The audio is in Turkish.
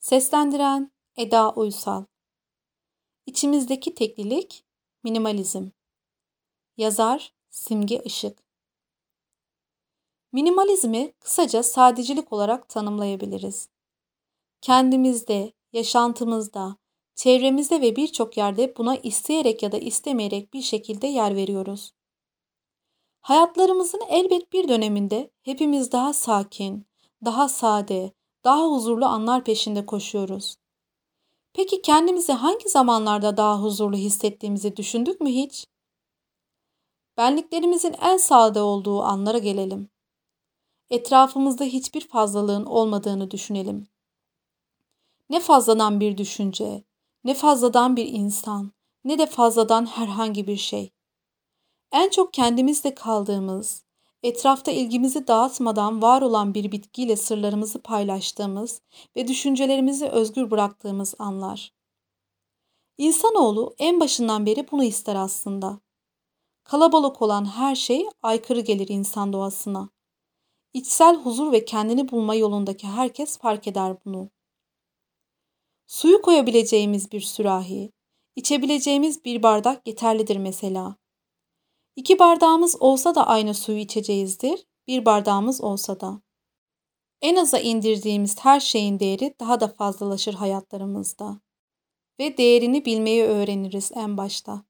Seslendiren Eda Uysal İçimizdeki teklilik minimalizm. Yazar Simge Işık Minimalizmi kısaca sadecilik olarak tanımlayabiliriz. Kendimizde, yaşantımızda, çevremizde ve birçok yerde buna isteyerek ya da istemeyerek bir şekilde yer veriyoruz. Hayatlarımızın elbet bir döneminde hepimiz daha sakin, daha sade, daha huzurlu anlar peşinde koşuyoruz. Peki kendimizi hangi zamanlarda daha huzurlu hissettiğimizi düşündük mü hiç? Benliklerimizin en sade olduğu anlara gelelim. Etrafımızda hiçbir fazlalığın olmadığını düşünelim. Ne fazladan bir düşünce, ne fazladan bir insan, ne de fazladan herhangi bir şey. En çok kendimizle kaldığımız, etrafta ilgimizi dağıtmadan var olan bir bitkiyle sırlarımızı paylaştığımız ve düşüncelerimizi özgür bıraktığımız anlar. İnsanoğlu en başından beri bunu ister aslında. Kalabalık olan her şey aykırı gelir insan doğasına. İçsel huzur ve kendini bulma yolundaki herkes fark eder bunu. Suyu koyabileceğimiz bir sürahi, içebileceğimiz bir bardak yeterlidir mesela. İki bardağımız olsa da aynı suyu içeceğizdir, bir bardağımız olsa da. En aza indirdiğimiz her şeyin değeri daha da fazlalaşır hayatlarımızda. Ve değerini bilmeyi öğreniriz en başta.